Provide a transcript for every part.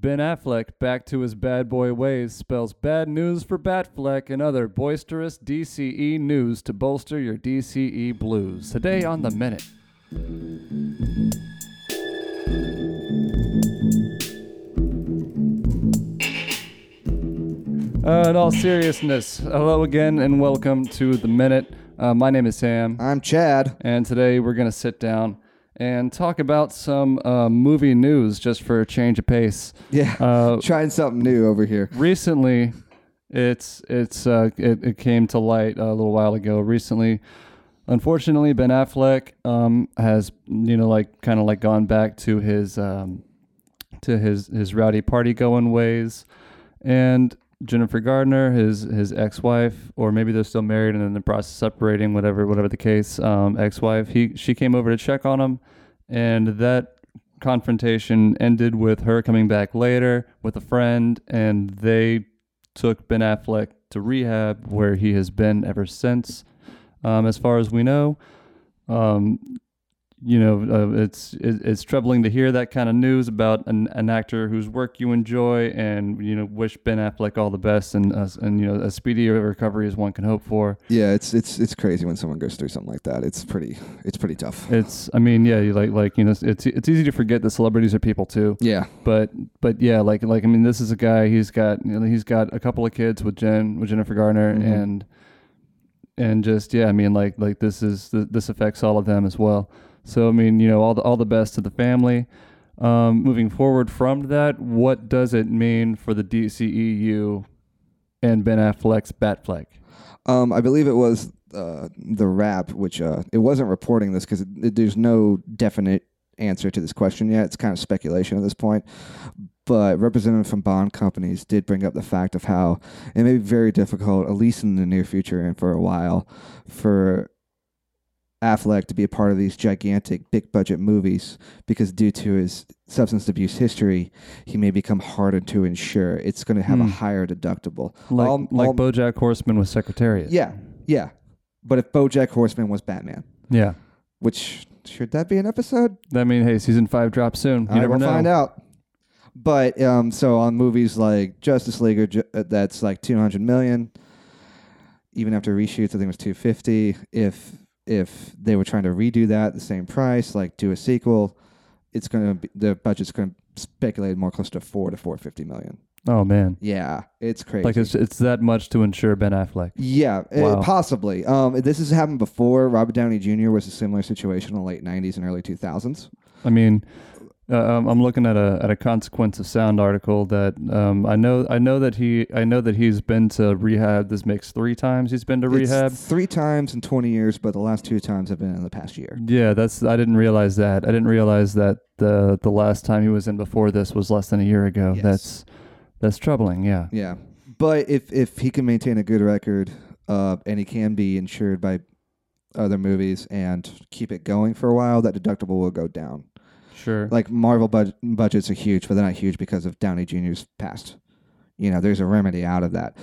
Ben Affleck, back to his bad boy ways, spells bad news for Batfleck and other boisterous DCE news to bolster your DCE blues. Today on The Minute. Uh, in all seriousness, hello again and welcome to The Minute. Uh, my name is Sam, I'm Chad. and today we're going to sit down and talk about some uh, movie news just for a change of pace. Yeah, Uh, trying something new over here. recently it's it's uh it, it came to light a little while ago recently unfortunately ben affleck um has you know like kind of like gone back to his um to his his rowdy party going ways and jennifer garner his his ex-wife or maybe they're still married and in the process of separating whatever whatever the case um ex-wife he she came over to check on him and that confrontation ended with her coming back later with a friend and they took Ben Affleck to rehab where he has been ever since. Um, as far as we know um, you know uh, it's it, it's troubling to hear that kind of news about an, an actor whose work you enjoy and you know wish Ben Affleck all the best and uh, and you know as speedy a recovery as one can hope for Yeah, it's it's it's crazy when someone goes through something like that. It's pretty it's pretty tough. it's I mean yeah you like like you know it's it's easy to forget that celebrities are people too Yeah, but but yeah, like like I mean, this is a guy. He's got you know, he's got a couple of kids with Jen with Jennifer Garner, Mhm. and and just yeah, I mean, like like this is this affects all of them as well. So I mean, you know, all the all the best to the family. Um, moving forward from that, what does it mean for the DCEU and Ben Affleck's Batfleck? um, I believe it was uh, the Wrap, which uh, it wasn't reporting this because there's no definite answer to this question yet. It's kind of speculation at this point. But representatives from bond companies did bring up the fact of how it may be very difficult, at least in the near future and for a while, for Affleck to be a part of these gigantic, big budget movies because due to his substance abuse history, he may become harder to insure. It's going to have Hmm. a higher deductible. Like All- like all- BoJack Horseman with Secretariat. Yeah, yeah. But if BoJack Horseman was Batman, yeah. which should that be an episode? I mean, hey, season five drops soon. You I never will know. find out. But um, so on movies like Justice League, or Ju- uh, that's like two hundred million. Even after reshoots, I think it was two fifty. If if they were trying to redo that at the same price, like do a sequel, it's gonna be the budget's gonna speculate more close to four to four fifty million. Oh man, Yeah, it's crazy. like it's it's that much to insure Ben Affleck. Yeah, uh, Wow. possibly. Um, this has happened before. Robert Downey Jr. was a similar situation in the late '90s and early 2000s. I mean, uh, um, I'm looking at a at a Consequence of Sound article that um, I know I know that he I know that he's been to rehab. This makes three times he's been to It's rehab. three times in 20 years, but the last two times have been in the past year. Yeah, that's I didn't realize that. I didn't realize that the the last time he was in before this was less than a year ago. Yes. That's that's troubling. Yeah. Yeah, but if if he can maintain a good record, uh, and he can be insured by other movies and keep it going for a while, that deductible will go down. Sure. Like Marvel bud- budgets are huge, but they're not huge because of Downey Jr.'s past. You know, there's a remedy out of that.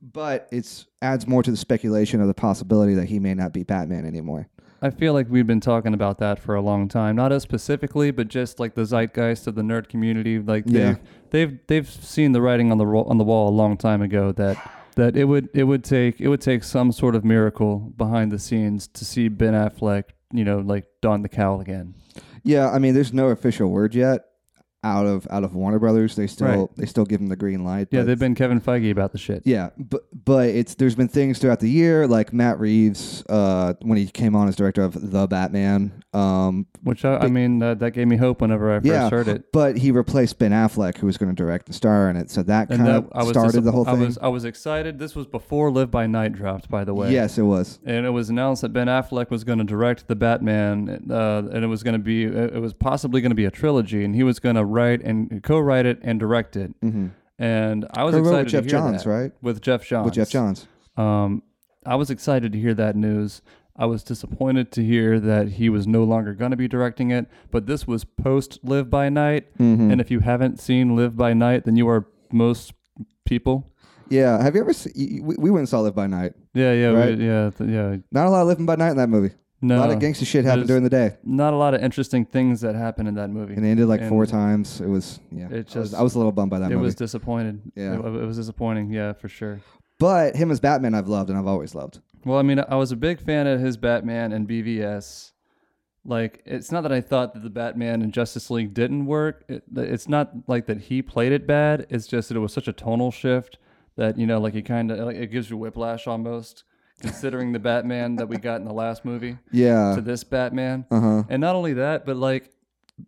But it's adds more to the speculation of the possibility that he may not be Batman anymore. I feel like we've been talking about that for a long time. Not us specifically, but just like the zeitgeist of the nerd community. Like Yeah. they've they've they've seen the writing on the ro- on the wall a long time ago that that it would it would take it would take some sort of miracle behind the scenes to see Ben Affleck, you know, like don the cowl again. Yeah, I mean, there's no official word yet out of out of Warner Brothers. They still Right. they still give him the green light. Yeah, they've been Kevin Feige about the shit. Yeah, but but it's there's been things throughout the year like Matt Reeves uh, when he came on as director of the Batman. Um, Which I, I mean, uh, that gave me hope whenever I first Yeah, heard it. but he replaced Ben Affleck, who was going to direct the star in it. So that And kind that of I started the whole I thing. was I was excited. This was before Live by Night dropped, by the way. yes, it was. and it was announced that Ben Affleck was going to direct the Batman, uh, and it was going to be it was possibly going to be a trilogy, and he was going to write and co-write it and direct it. Mm-hmm. And I was Co-wrote excited with Geoff to hear Johns, that. right? With Geoff Johns. With Geoff Johns. Um, I was excited to hear that news. I was disappointed to hear that he was no longer going to be directing it, but this was post Live by Night, Mm-hmm. and if you haven't seen Live by Night, then you are most people. yeah, have you ever seen? We, we went and saw Live by Night. Yeah, yeah, Right. we, yeah, th- yeah. Not a lot of Living by Night in that movie. No, a lot of gangster shit happened during the day, not a lot of interesting things that happened in that movie. and they ended like four times. It was yeah. It I, was, just- I was a little bummed by that it movie. was disappointed. Yeah. it, it was disappointing. Yeah, for sure. but him as Batman, I've loved and I've always loved. Well, I mean, I was a big fan of his Batman and BVS. Like, it's not that I thought that the Batman and Justice League didn't work. It, it's not like that he played it bad. It's just that it was such a tonal shift that you know, like he kind of like it gives you whiplash almost, considering the Batman that we got in the last movie Yeah. to this Batman. Uh huh. And not only that, but like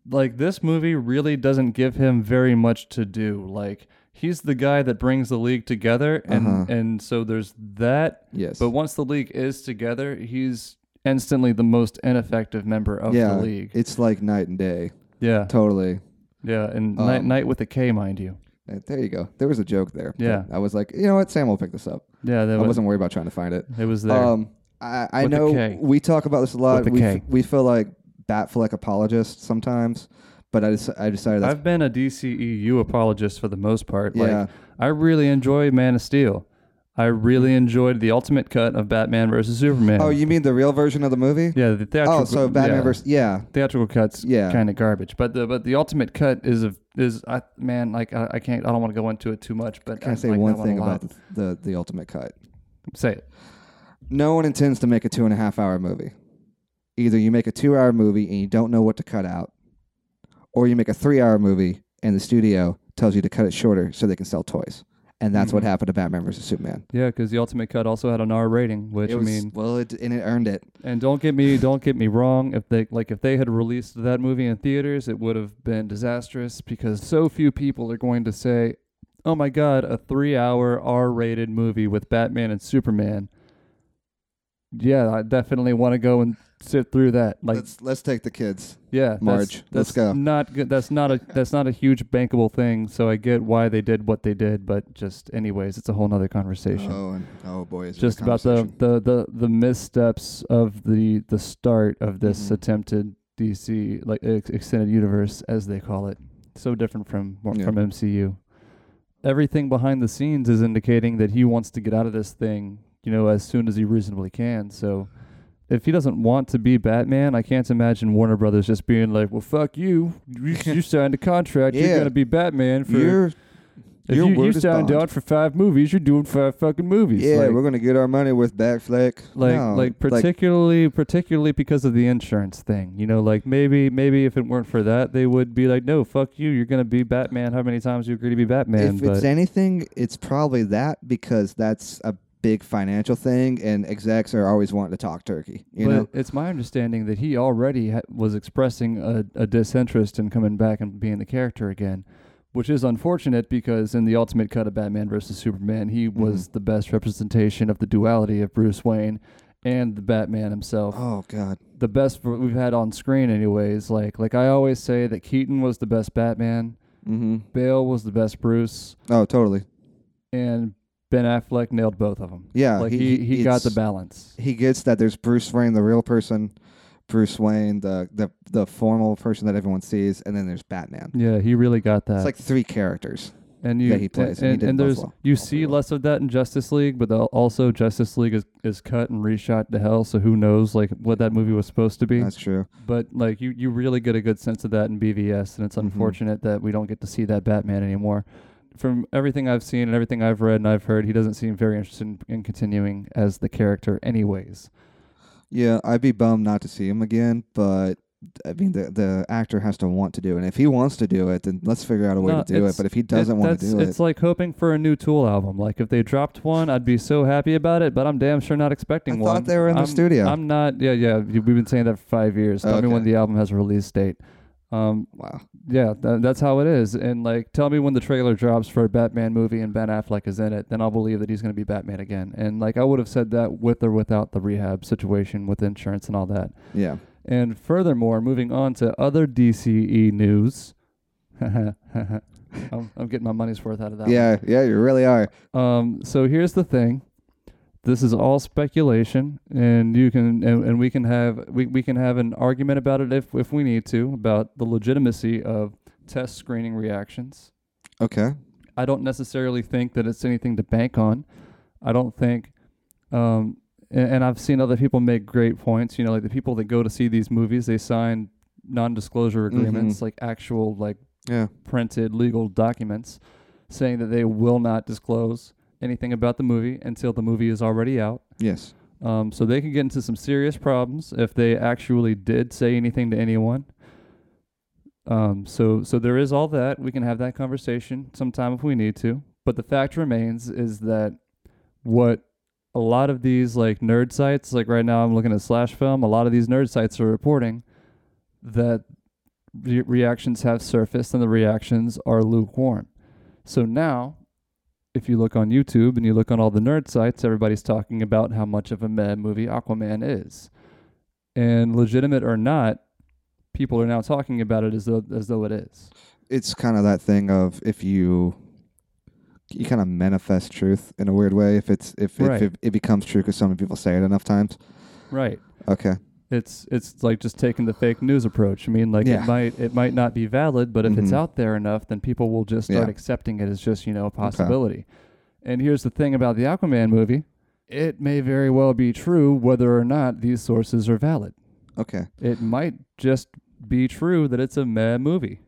like this movie really doesn't give him very much to do. Like he's the guy that brings the league together and Uh-huh. and so there's that. Yes. But once the league is together, he's instantly the most ineffective member of yeah, the league. it's like night and day. Yeah. Totally. Yeah, and night, Um, night with a K, mind you. Uh, There you go. There was a joke there. Yeah. I was like, you know what? Sam will pick this up. Yeah, I was, wasn't worried about trying to find it. it was there. Um, I, I With know K. we talk about this a lot. With we, K. f- we feel like Batfleck apologists sometimes, but I, just, I decided that's I've been a DCEU apologist for the most part. yeah. Like I really enjoy Man of Steel. I really enjoyed the ultimate cut of Batman versus Superman. oh, you mean the real version of the movie? Yeah, the theatrical. Oh, so Batman yeah, versus yeah, theatrical cuts. Yeah. kind of garbage. But the but the ultimate cut is a is I man like I, I can't I don't want to go into it too much. But Can I say like one thing about the, the the ultimate cut? say it. No one intends to make a two and a half hour movie. Either you make a two hour movie and you don't know what to cut out, or you make a three hour movie and the studio tells you to cut it shorter so they can sell toys. And that's what Mhm. happened to Batman versus Superman. Yeah, because the ultimate cut also had an R rating, which It I mean, well, it, and it earned it. and don't get me don't get me wrong. If they like if they had released that movie in theaters, it would have been disastrous because so few people are going to say, "Oh my God, a three-hour R-rated movie with Batman and Superman." Yeah, I definitely want to go and sit through that. Like, let's let's take the kids. yeah, that's- Marge, let's that's go. Not good. That's not a that's not a huge bankable thing. So I get why they did what they did, but just anyways, it's a whole nother conversation. Oh, and, oh boy, is it a just about the, the, the, the missteps of the the start of this Mhm. attempted DC like extended universe as they call it. So different from Yeah. from MCU. Everything behind the scenes is indicating that he wants to get out of this thing, you know, as soon as he reasonably can. So if he doesn't want to be Batman, I can't imagine Warner Brothers just being like, "Well, fuck you. You, you signed a contract. Yeah. You're gonna be Batman for Your if your you, you signed bond." on for five movies. You're doing five fucking movies. yeah, Like- we're gonna get our money with Batfleck. like No, like particularly particularly because of the insurance thing you know like maybe maybe if it weren't for that they would be like no fuck you you're gonna be batman how many times you agree to be batman if but it's anything, it's probably that because that's a big financial thing, and execs are always wanting to talk turkey. You but know, it's my understanding that he already ha- was expressing a, a disinterest in coming back and being the character again which is unfortunate because in the ultimate cut of batman versus superman he was Mhm. the best representation of the duality of bruce wayne and the batman himself oh god, the best we've had on screen anyways like like i always say that keaton was the best batman mm-hmm. bale was the best bruce Oh, totally. and ben affleck nailed both of them Yeah, like he, he, got the balance He gets that there's Bruce Wayne, the real person, Bruce Wayne, the the the formal person that everyone sees, and then there's Batman. yeah he really got that It's like three characters. and you that he plays, and he and, did and there's well. you see less of that in justice league but also justice league is, is cut and reshot to hell so who knows like what that movie was supposed to be That's true. but like you you really get a good sense of that in bvs and it's Mhm. unfortunate that we don't get to see that batman anymore from everything i've seen and everything i've read and i've heard he doesn't seem very interested in, in continuing as the character anyways Yeah, I'd be bummed not to see him again, but I mean the the actor has to want to do it. And if he wants to do it, then let's figure out a way No, to do it. But if he doesn't want to do it's it, it's like hoping for a new Tool album. Like if they dropped one, I'd be so happy about it. But I'm damn sure not expecting I one. thought they were in the I'm- studio. I'm not. Yeah, yeah. We've been saying that for five years. Tell me when the album has a release date. Um, wow. yeah, tha- that's how it is. And like, tell me when the trailer drops for a Batman movie and Ben Affleck is in it, then I'll believe that he's going to be Batman again. And like, I would have said that with or without the rehab situation with insurance and all that. Yeah. And furthermore, moving on to other DCE news. I'm, I'm getting my money's worth out of that. one. Yeah, yeah, you really are. Um, so here's the thing. This is all speculation, and you can and, and we can have we, we can have an argument about it if if we need to about the legitimacy of test screening reactions. Okay. I don't necessarily think that it's anything to bank on. I don't think um, and, and I've seen other people make great points. You know, like the people that go to see these movies, they sign non-disclosure agreements, Mhm. like actual like Yeah. printed legal documents, saying that they will not disclose anything about the movie until the movie is already out. Yes. Um, so they can get into some serious problems if they actually did say anything to anyone. Um, so so there is all that. We can have that conversation sometime if we need to. But the fact remains is that what a lot of these like nerd sites, like right now I'm looking at Slash Film, a lot of these nerd sites are reporting that re- reactions have surfaced and the reactions are lukewarm. So now if you look on YouTube and you look on all the nerd sites, everybody's talking about how much of a meh movie Aquaman is. And legitimate or not, people are now talking about it as though as though it is. It's kind of that thing of if you you kind of manifest truth in a weird way if it's if, Right. if it, it becomes true because so many people say it enough times. Right. Okay. It's it's like just taking the fake news approach. I mean, like Yeah. it might it might not be valid, but if it's Mhm. out there enough, then people will just start Yeah. accepting it as just you know a possibility. And here's the thing about the Aquaman movie: it may very well be true whether or not these sources are valid. Okay. It might just be true that it's a meh movie.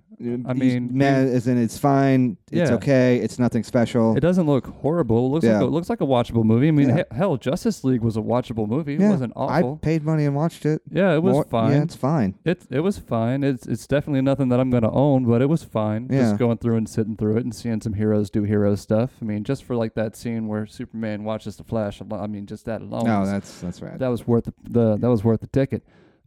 I mean, man, as in it's fine. It's Yeah. okay. It's nothing special. It doesn't look horrible. It looks Yeah. like a, looks like a watchable movie. I mean, Yeah. he- hell, Justice League was a watchable movie. It wasn't awful. I paid money and watched it. yeah, it was More- fine. Yeah, it's fine. It it was fine. It's it's definitely nothing that I'm gonna own, but it was fine. Yeah. Just going through and sitting through it and seeing some heroes do hero stuff. I mean, just for like that scene where Superman watches the Flash. alo- I mean, just that alone. No, was- that's that's right. that was worth the, the that was worth the ticket.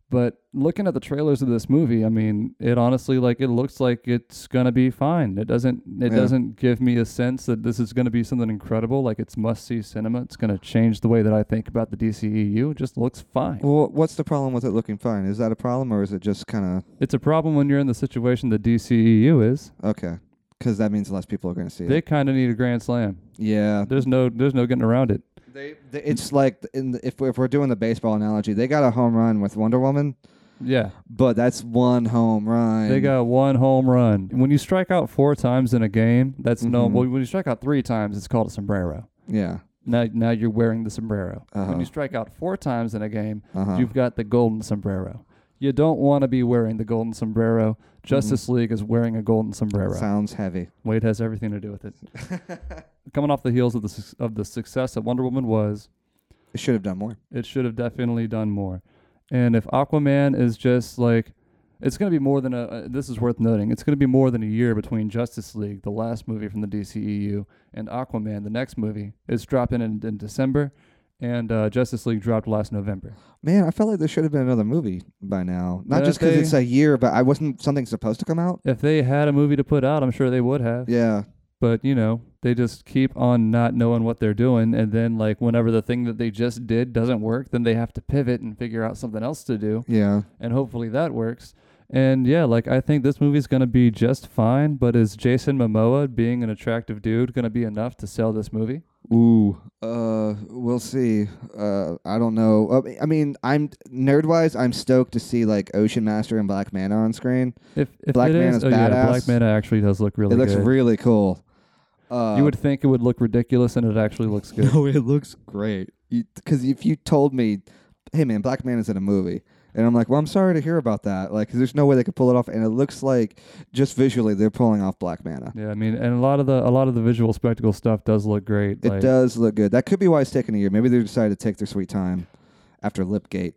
But looking at the trailers of this movie, I mean, it honestly like it looks like it's gonna be fine. It doesn't it Yeah. doesn't give me a sense that this is gonna be something incredible. Like it's must see cinema. It's gonna change the way that I think about the DCEU. It just looks fine. well, what's the problem with it looking fine? Is that a problem or is it just kind of? It's a problem when you're in the situation that DCEU is. okay? Because that means less people are going to see They it. They kind of need a grand slam. Yeah, There's no there's no getting around it. They, they, it's like in the, if we're, if we're doing the baseball analogy, they got a home run with Wonder Woman, Yeah. but that's one home run. They got one home run. When you strike out four times in a game, that's no. Mhm. Well, when you strike out three times, it's called a sombrero. yeah. Now, now you're wearing the sombrero. When Uh-huh. you strike out four times in a game, Uh-huh. you've got the golden sombrero. You don't want to be wearing the golden sombrero. Justice League is wearing a golden sombrero. Sounds heavy. Wade has everything to do with it. Coming off the heels of the suc- of the success that Wonder Woman was, It should have done more. it should have definitely done more. And if Aquaman is just like, it's going to be more than a. Uh, this is worth noting. It's going to be more than a year between Justice League, the last movie from the DCEU, and Aquaman, the next movie. It's dropping in, in December, and uh, Justice League dropped last November. Man, I felt like there should have been another movie by now. Not just because they- it's a year, but I wasn't something supposed to come out. If they had a movie to put out, I'm sure they would have. Yeah. But you know, they just keep on not knowing what they're doing, and then like whenever the thing that they just did doesn't work, then they have to pivot and figure out something else to do. Yeah. and hopefully that works. And yeah, like I think this movie's gonna be just fine. But is Jason Momoa being an attractive dude gonna be enough to sell this movie? Ooh. Uh, we'll see. Uh, I don't know. Uh, I mean, I'm nerd wise. I'm stoked to see like Ocean Master and Black Manta on screen. If if Black it is, oh yeah, badass. Black Manta actually does look really good. it looks good. really cool. Uh, you would think it would look ridiculous, and it actually looks good. No, it looks great. Because if you told me, hey man, Black Man is in a movie, and I'm like, well, I'm sorry to hear about that. Like, 'cause there's no way they could pull it off, and it looks like just visually they're pulling off Black Manta. yeah, I mean, and a lot of the a lot of the visual spectacle stuff does look great. It like, does look good. That could be why it's taking a year. Maybe they decided to take their sweet time after Lipgate,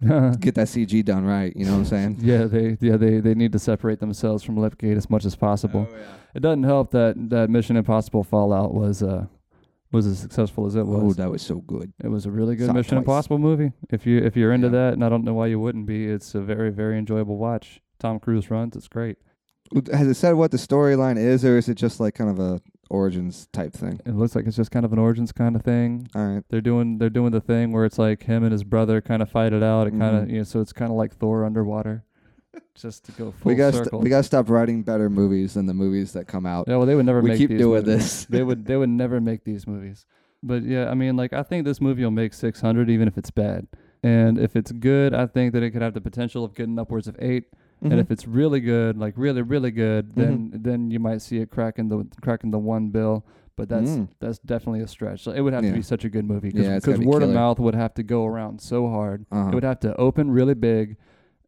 get that CG done right. You know what I'm saying? yeah, they yeah they they need to separate themselves from Lipgate as much as possible. Oh, yeah. It doesn't help that that Mission Impossible Fallout was uh was as successful as it oh, was. Oh, that was so good. It was a really good Saw Mission twice. Impossible movie. If you if you're into Yeah. that, and I don't know why you wouldn't be, it's a very very enjoyable watch. Tom Cruise runs. It's great. Has it said what the storyline is, or is it just like kind of a origins type thing? It looks like it's just kind of an origins kind of thing. All right. They're doing they're doing the thing where it's like him and his brother kind of fight it out. It kind of you know, so it's kind of like Thor underwater, just to go full we got circle. we got to stop writing better movies than the movies that come out. yeah, well, they would never we make keep these doing movies. this. they would they would never make these movies. But yeah, I mean, like I think this movie will make 600 even if it's bad. And if it's good, I think that it could have the potential of getting upwards of 8 Mm-hmm. And if it's really good, like really really good, then then you might see it cracking the cracking the one bill. but that's Mm. that's definitely a stretch. So it would have Yeah. to be such a good movie Yeah, because gotta be word of mouth would have to go around so hard. Uh-huh. It would have to open really big,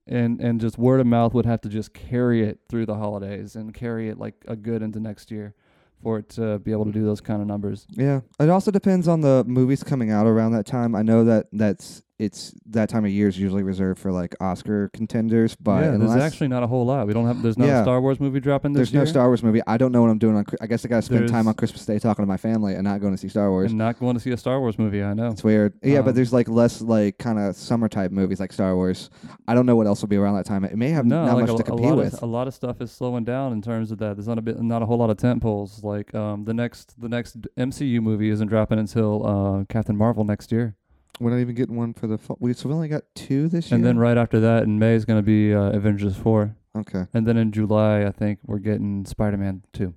and and just word of mouth would have to just carry it through the holidays and carry it like a good into next year, for it to be able to do those kind of numbers. Yeah, it also depends on the movies coming out around that time. I know that that's it's that time of year is usually reserved for like Oscar contenders, but yeah, there's unless actually not a whole lot. We don't have. There's no Yeah. Star Wars movie dropping this there's year. There's no Star Wars movie, I don't know what I'm doing on. I guess I gotta spend time on Christmas Day talking to my family and not going to see Star Wars. and not going to see a Star Wars movie. I know. It's weird. Yeah, but Um, there's like less like kind of summer type movies like Star Wars. I don't know what else will be around that time. It may have no, not like much a, to compete lot with. Of, a lot of stuff is slowing down in terms of that. There's not a bit, not a whole lot of tent poles. Like um, the next, the next MCU movie isn't dropping until uh, Captain Marvel next year, We're not even getting one for the fall. We, so we only got two this year. and then right after that in May is going to be uh, Avengers four, okay, and then in July I think we're getting Spider Man two.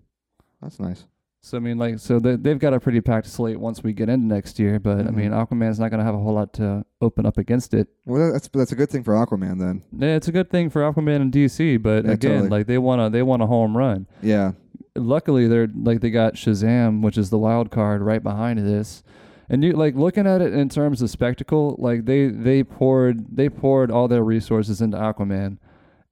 that's nice. So I mean, like, so they they've got a pretty packed slate once we get into next year. But I Mhm. mean, Aquaman's not going to have a whole lot to open up against it. Well, that's that's a good thing for Aquaman then. Yeah, it's a good thing for Aquaman and DC, but Yeah, again, totally. like they want to they want a home run. Yeah, luckily they're like they got Shazam, which is the wild card right behind this. And you like looking at it in terms of spectacle, like they they poured they poured all their resources into Aquaman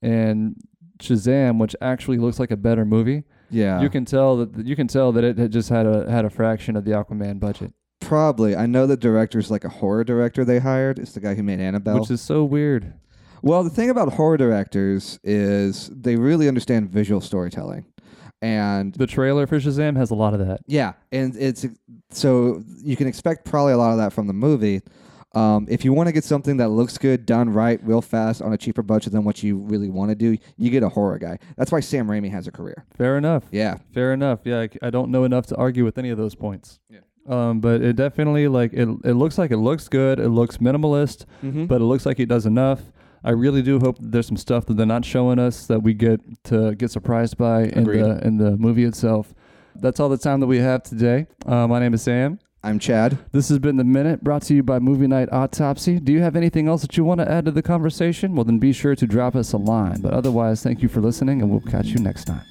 and Shazam, which actually looks like a better movie. yeah. You can tell that you can tell that it had just had a had a fraction of the Aquaman budget, Probably. I know the director's like a horror director they hired. It's the guy who made Annabelle. which is so weird. well, the thing about horror directors is they really understand visual storytelling. And The trailer for Shazam has a lot of that. yeah, and it's so you can expect probably a lot of that from the movie. Um, if you want to get something that looks good, done right, real fast, on a cheaper budget than what you really want to do, you get a horror guy. That's why Sam Raimi has a career. Fair enough. Yeah, Fair enough. Yeah, I don't know enough to argue with any of those points. Yeah. Um, but it definitely like it. It looks like it looks good. It looks minimalist, mm-hmm. but it looks like it does enough. I really do hope that there's some stuff that they're not showing us that we get to get surprised by in Agreed. the in the movie itself. That's all the time that we have today. Uh, my name is Sam. I'm Chad. This has been the minute brought to you by Movie Night Autopsy. Do you have anything else that you want to add to the conversation? Well, then be sure to drop us a line. But otherwise, thank you for listening, and we'll catch you next time.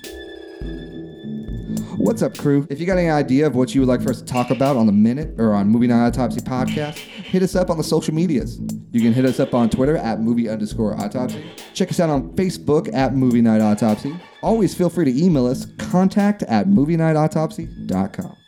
What's up, crew? If you got any idea of what you would like for us to talk about on the Minute or on Movie Night Autopsy podcast, hit us up on the social medias. You can hit us up on Twitter at movie underscore autopsy. Check us out on Facebook at Movie Night Autopsy. Always feel free to email us contact at movienightautopsy.com.